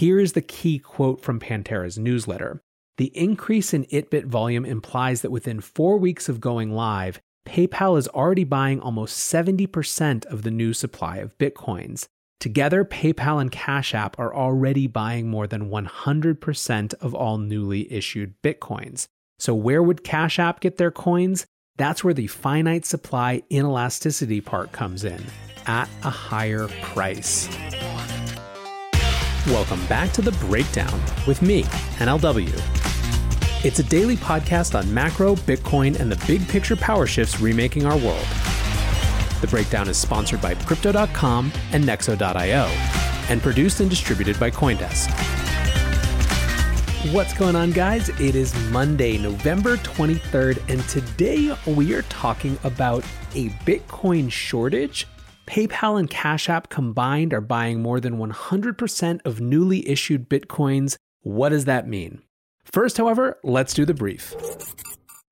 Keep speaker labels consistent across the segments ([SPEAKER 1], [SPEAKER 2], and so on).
[SPEAKER 1] Here's the key quote from Pantera's newsletter. The increase in ItBit volume implies that within four weeks of going live, PayPal is already buying almost 70% of the new supply of Bitcoins. Together, PayPal and Cash App are already buying more than 100% of all newly issued Bitcoins. So, where would Cash App get their coins? That's where the finite supply inelasticity part comes in, at a higher price. Welcome back to The Breakdown with me, NLW. It's a daily podcast on macro, Bitcoin, and the big picture power shifts remaking our world. The Breakdown is sponsored by Crypto.com and Nexo.io and produced and distributed by Coindesk. What's going on, guys? It is Monday, November 23rd, and today we are talking about a Bitcoin shortage. PayPal and Cash App combined are buying more than 100% of newly issued Bitcoins. What does that mean? First, however, let's do the brief.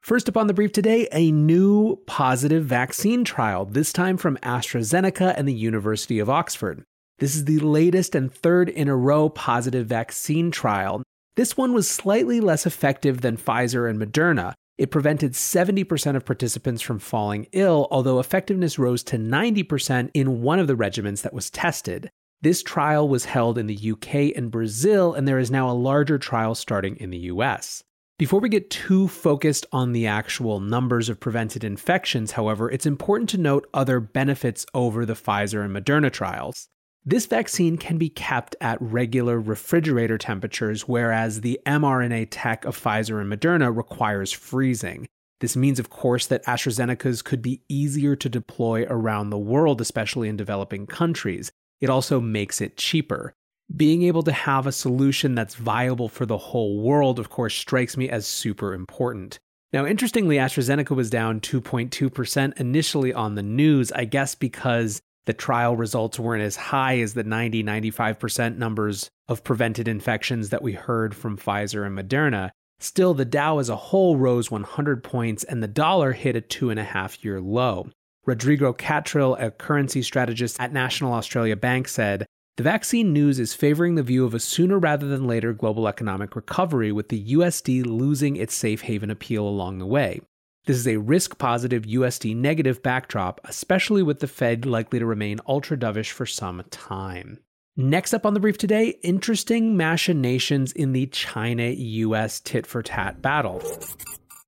[SPEAKER 1] First up on the brief today, a new positive vaccine trial, this time from AstraZeneca and the University of Oxford. This is the latest and third in a row positive vaccine trial. This one was slightly less effective than Pfizer and Moderna. It prevented 70% of participants from falling ill, although effectiveness rose to 90% in one of the regimens that was tested. This trial was held in the UK and Brazil, and there is now a larger trial starting in the US. Before we get too focused on the actual numbers of prevented infections, however, it's important to note other benefits over the Pfizer and Moderna trials. This vaccine can be kept at regular refrigerator temperatures, whereas the mRNA tech of Pfizer and Moderna requires freezing. This means, of course, that AstraZeneca's could be easier to deploy around the world, especially in developing countries. It also makes it cheaper. Being able to have a solution that's viable for the whole world, of course, strikes me as super important. Now, interestingly, AstraZeneca was down 2.2% initially on the news, I guess because the trial results weren't as high as the 90 95% numbers of prevented infections that we heard from Pfizer and Moderna. Still, the Dow as a whole rose 100 points and the dollar hit a two and a half year low. Rodrigo Catril, a currency strategist at National Australia Bank, said the vaccine news is favoring the view of a sooner rather than later global economic recovery, with the USD losing its safe haven appeal along the way. This is a risk positive USD negative backdrop, especially with the Fed likely to remain ultra dovish for some time. Next up on the brief today interesting machinations in the China US tit for tat battle.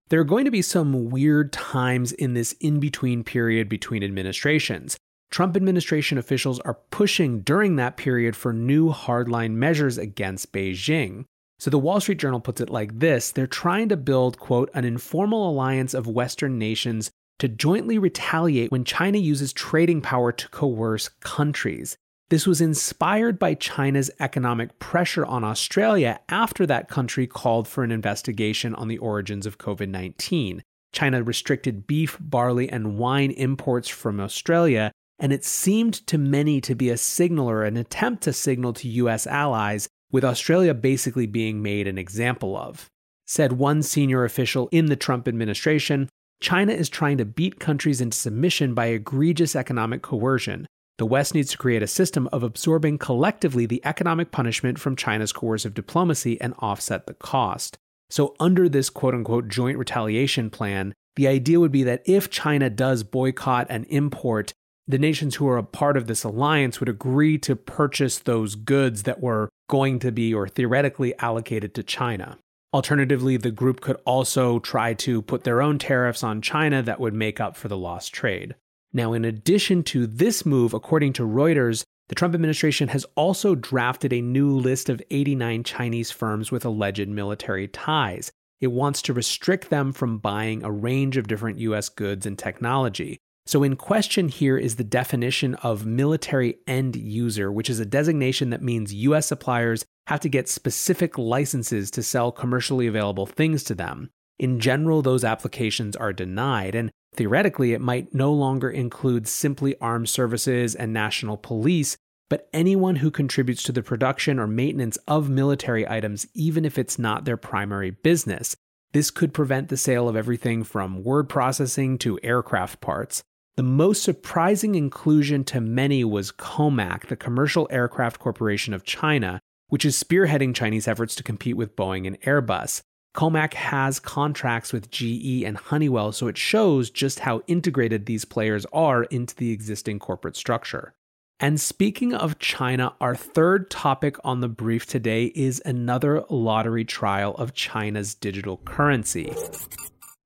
[SPEAKER 1] There are going to be some weird times in this in between period between administrations. Trump administration officials are pushing during that period for new hardline measures against Beijing. So the Wall Street Journal puts it like this they're trying to build, quote, an informal alliance of Western nations to jointly retaliate when China uses trading power to coerce countries. This was inspired by China's economic pressure on Australia after that country called for an investigation on the origins of COVID 19. China restricted beef, barley, and wine imports from Australia and it seemed to many to be a signal or an attempt to signal to US allies, with Australia basically being made an example of. Said one senior official in the Trump administration China is trying to beat countries into submission by egregious economic coercion. The West needs to create a system of absorbing collectively the economic punishment from China's coercive diplomacy and offset the cost. So, under this quote unquote joint retaliation plan, the idea would be that if China does boycott and import the nations who are a part of this alliance would agree to purchase those goods that were going to be or theoretically allocated to China. Alternatively, the group could also try to put their own tariffs on China that would make up for the lost trade. Now, in addition to this move, according to Reuters, the Trump administration has also drafted a new list of 89 Chinese firms with alleged military ties. It wants to restrict them from buying a range of different US goods and technology. So, in question here is the definition of military end user, which is a designation that means US suppliers have to get specific licenses to sell commercially available things to them. In general, those applications are denied, and theoretically, it might no longer include simply armed services and national police, but anyone who contributes to the production or maintenance of military items, even if it's not their primary business. This could prevent the sale of everything from word processing to aircraft parts. The most surprising inclusion to many was COMAC, the Commercial Aircraft Corporation of China, which is spearheading Chinese efforts to compete with Boeing and Airbus. Comac has contracts with GE and Honeywell, so it shows just how integrated these players are into the existing corporate structure. And speaking of China, our third topic on the brief today is another lottery trial of China's digital currency.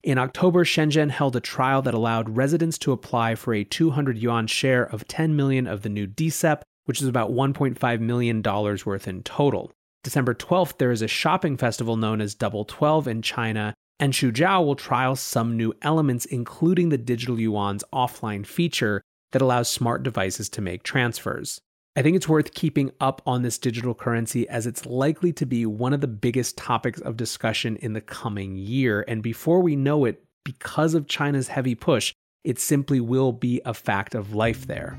[SPEAKER 1] In October, Shenzhen held a trial that allowed residents to apply for a 200 yuan share of 10 million of the new DCEP, which is about $1.5 million worth in total. December 12th, there is a shopping festival known as Double 12 in China, and Suzhou will trial some new elements, including the digital yuan's offline feature, that allows smart devices to make transfers. I think it's worth keeping up on this digital currency as it's likely to be one of the biggest topics of discussion in the coming year. And before we know it, because of China's heavy push, it simply will be a fact of life there.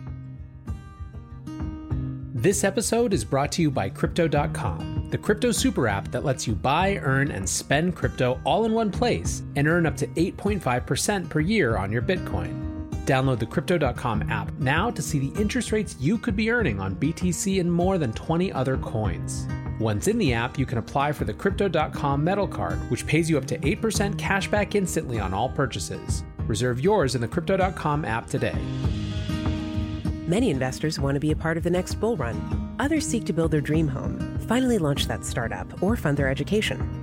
[SPEAKER 1] This episode is brought to you by Crypto.com, the crypto super app that lets you buy, earn, and spend crypto all in one place and earn up to 8.5% per year on your Bitcoin. Download the Crypto.com app now to see the interest rates you could be earning on BTC and more than 20 other coins. Once in the app, you can apply for the Crypto.com metal card, which pays you up to 8% cash back instantly on all purchases. Reserve yours in the Crypto.com app today.
[SPEAKER 2] Many investors want to be a part of the next bull run. Others seek to build their dream home, finally launch that startup, or fund their education.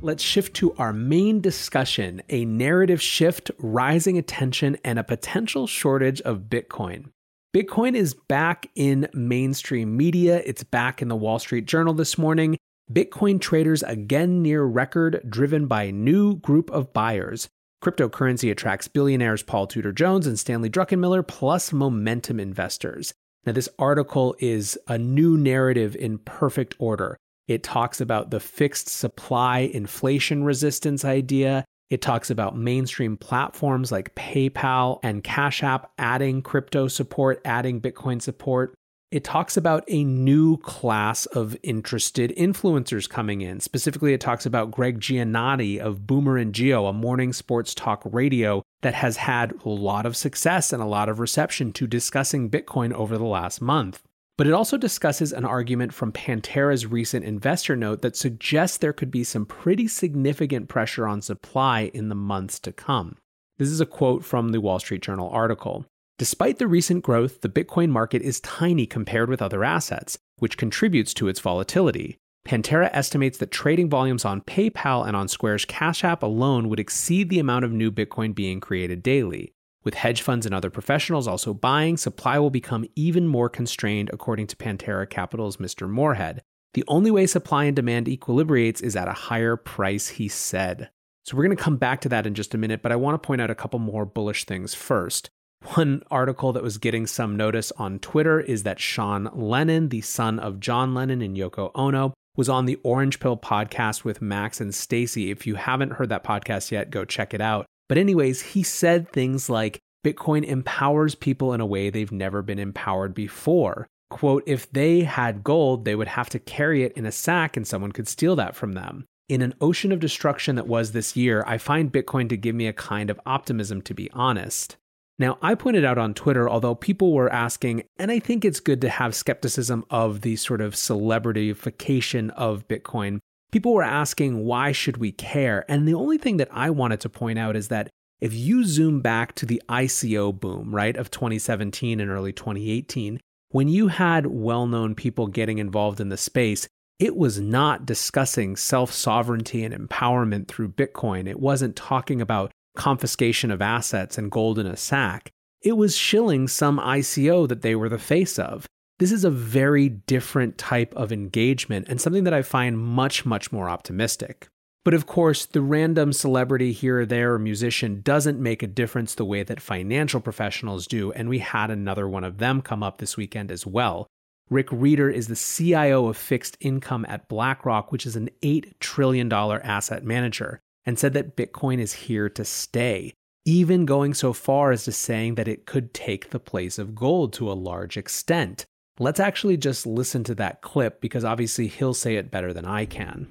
[SPEAKER 1] let's shift to our main discussion a narrative shift, rising attention, and a potential shortage of Bitcoin. Bitcoin is back in mainstream media. It's back in the Wall Street Journal this morning. Bitcoin traders again near record, driven by a new group of buyers. Cryptocurrency attracts billionaires Paul Tudor Jones and Stanley Druckenmiller, plus momentum investors. Now, this article is a new narrative in perfect order. It talks about the fixed supply inflation resistance idea. It talks about mainstream platforms like PayPal and Cash App adding crypto support, adding Bitcoin support. It talks about a new class of interested influencers coming in. Specifically, it talks about Gregg Giannotti of Boomer and Gio, a morning sports talk radio that has had a lot of success and a lot of reception to discussing Bitcoin over the last month. But it also discusses an argument from Pantera's recent investor note that suggests there could be some pretty significant pressure on supply in the months to come. This is a quote from the Wall Street Journal article. Despite the recent growth, the Bitcoin market is tiny compared with other assets, which contributes to its volatility. Pantera estimates that trading volumes on PayPal and on Square's Cash App alone would exceed the amount of new Bitcoin being created daily. With hedge funds and other professionals also buying, supply will become even more constrained, according to Pantera Capital's Mr. Moorhead. The only way supply and demand equilibrates is at a higher price, he said. So we're going to come back to that in just a minute, but I want to point out a couple more bullish things first. One article that was getting some notice on Twitter is that Sean Lennon, the son of John Lennon and Yoko Ono, was on the Orange Pill podcast with Max and Stacy. If you haven't heard that podcast yet, go check it out. But, anyways, he said things like Bitcoin empowers people in a way they've never been empowered before. Quote, if they had gold, they would have to carry it in a sack and someone could steal that from them. In an ocean of destruction that was this year, I find Bitcoin to give me a kind of optimism, to be honest. Now, I pointed out on Twitter, although people were asking, and I think it's good to have skepticism of the sort of celebrityfication of Bitcoin people were asking, why should we care? And the only thing that I wanted to point out is that if you zoom back to the ICO boom, right, of 2017 and early 2018, when you had well known people getting involved in the space, it was not discussing self sovereignty and empowerment through Bitcoin. It wasn't talking about confiscation of assets and gold in a sack. It was shilling some ICO that they were the face of. This is a very different type of engagement and something that I find much, much more optimistic. But of course, the random celebrity here or there or musician doesn't make a difference the way that financial professionals do, and we had another one of them come up this weekend as well. Rick Rieder is the CIO of fixed income at BlackRock, which is an $8 trillion asset manager. and said that Bitcoin is here to stay, even going so far as to saying that it could take the place of gold to a large extent. Let's actually just listen to that clip because obviously he'll say it better than I can.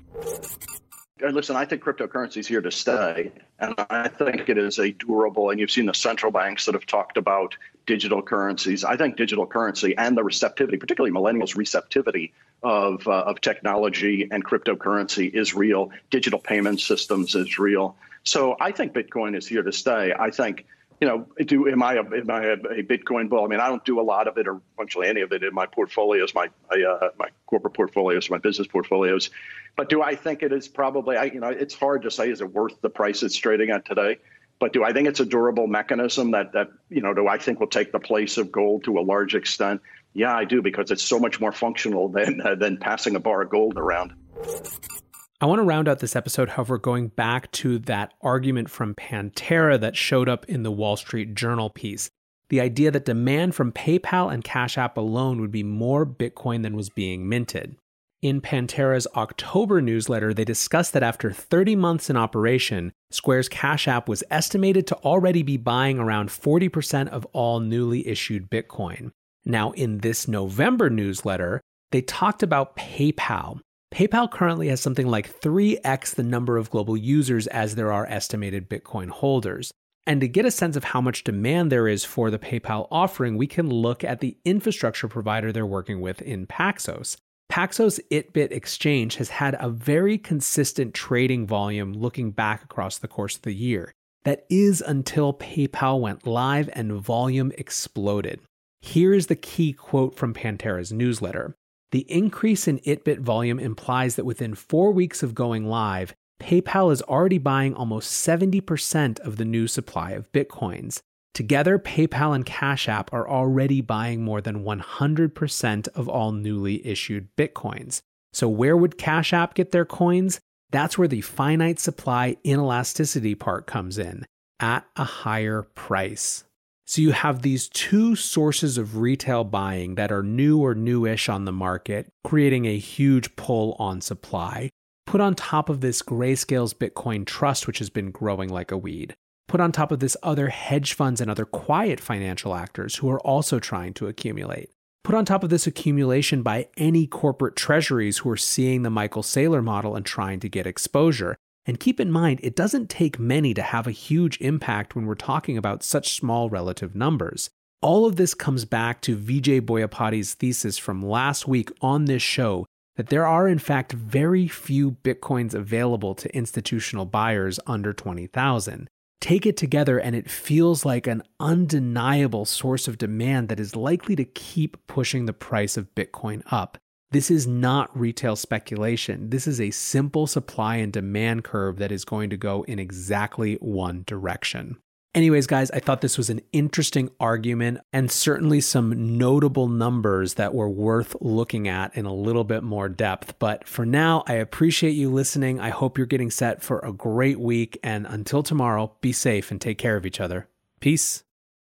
[SPEAKER 3] Listen, I think cryptocurrency is here to stay, and I think it is a durable. And you've seen the central banks that have talked about digital currencies. I think digital currency and the receptivity, particularly millennials' receptivity of uh, of technology and cryptocurrency, is real. Digital payment systems is real. So I think Bitcoin is here to stay. I think you know, do am I a, am I a, Bitcoin bull? I mean, I don't do a lot of it or virtually any of it in my portfolios, my my, uh, my corporate portfolios, my business portfolios. But do I think it is probably? I, you know, it's hard to say. Is it worth the price it's trading at today? But do I think it's a durable mechanism that that you know? Do I think will take the place of gold to a large extent? Yeah, I do because it's so much more functional than uh, than passing a bar of gold around.
[SPEAKER 1] I want to round out this episode, however, going back to that argument from Pantera that showed up in the Wall Street Journal piece. The idea that demand from PayPal and Cash App alone would be more Bitcoin than was being minted. In Pantera's October newsletter, they discussed that after 30 months in operation, Square's Cash App was estimated to already be buying around 40% of all newly issued Bitcoin. Now, in this November newsletter, they talked about PayPal PayPal currently has something like 3x the number of global users as there are estimated Bitcoin holders. And to get a sense of how much demand there is for the PayPal offering, we can look at the infrastructure provider they're working with in Paxos. Paxos ItBit Exchange has had a very consistent trading volume looking back across the course of the year. That is until PayPal went live and volume exploded. Here is the key quote from Pantera's newsletter the increase in ItBit volume implies that within four weeks of going live, PayPal is already buying almost 70% of the new supply of Bitcoins. Together, PayPal and Cash App are already buying more than 100% of all newly issued Bitcoins. So, where would Cash App get their coins? That's where the finite supply inelasticity part comes in, at a higher price. So you have these two sources of retail buying that are new or newish on the market, creating a huge pull on supply. Put on top of this Grayscale's Bitcoin Trust, which has been growing like a weed. Put on top of this other hedge funds and other quiet financial actors who are also trying to accumulate. Put on top of this accumulation by any corporate treasuries who are seeing the Michael Saylor model and trying to get exposure. And keep in mind, it doesn't take many to have a huge impact when we're talking about such small relative numbers. All of this comes back to Vijay Boyapati's thesis from last week on this show that there are, in fact, very few Bitcoins available to institutional buyers under 20,000. Take it together, and it feels like an undeniable source of demand that is likely to keep pushing the price of Bitcoin up. This is not retail speculation. This is a simple supply and demand curve that is going to go in exactly one direction. Anyways, guys, I thought this was an interesting argument and certainly some notable numbers that were worth looking at in a little bit more depth. But for now, I appreciate you listening. I hope you're getting set for a great week. And until tomorrow, be safe and take care of each other. Peace.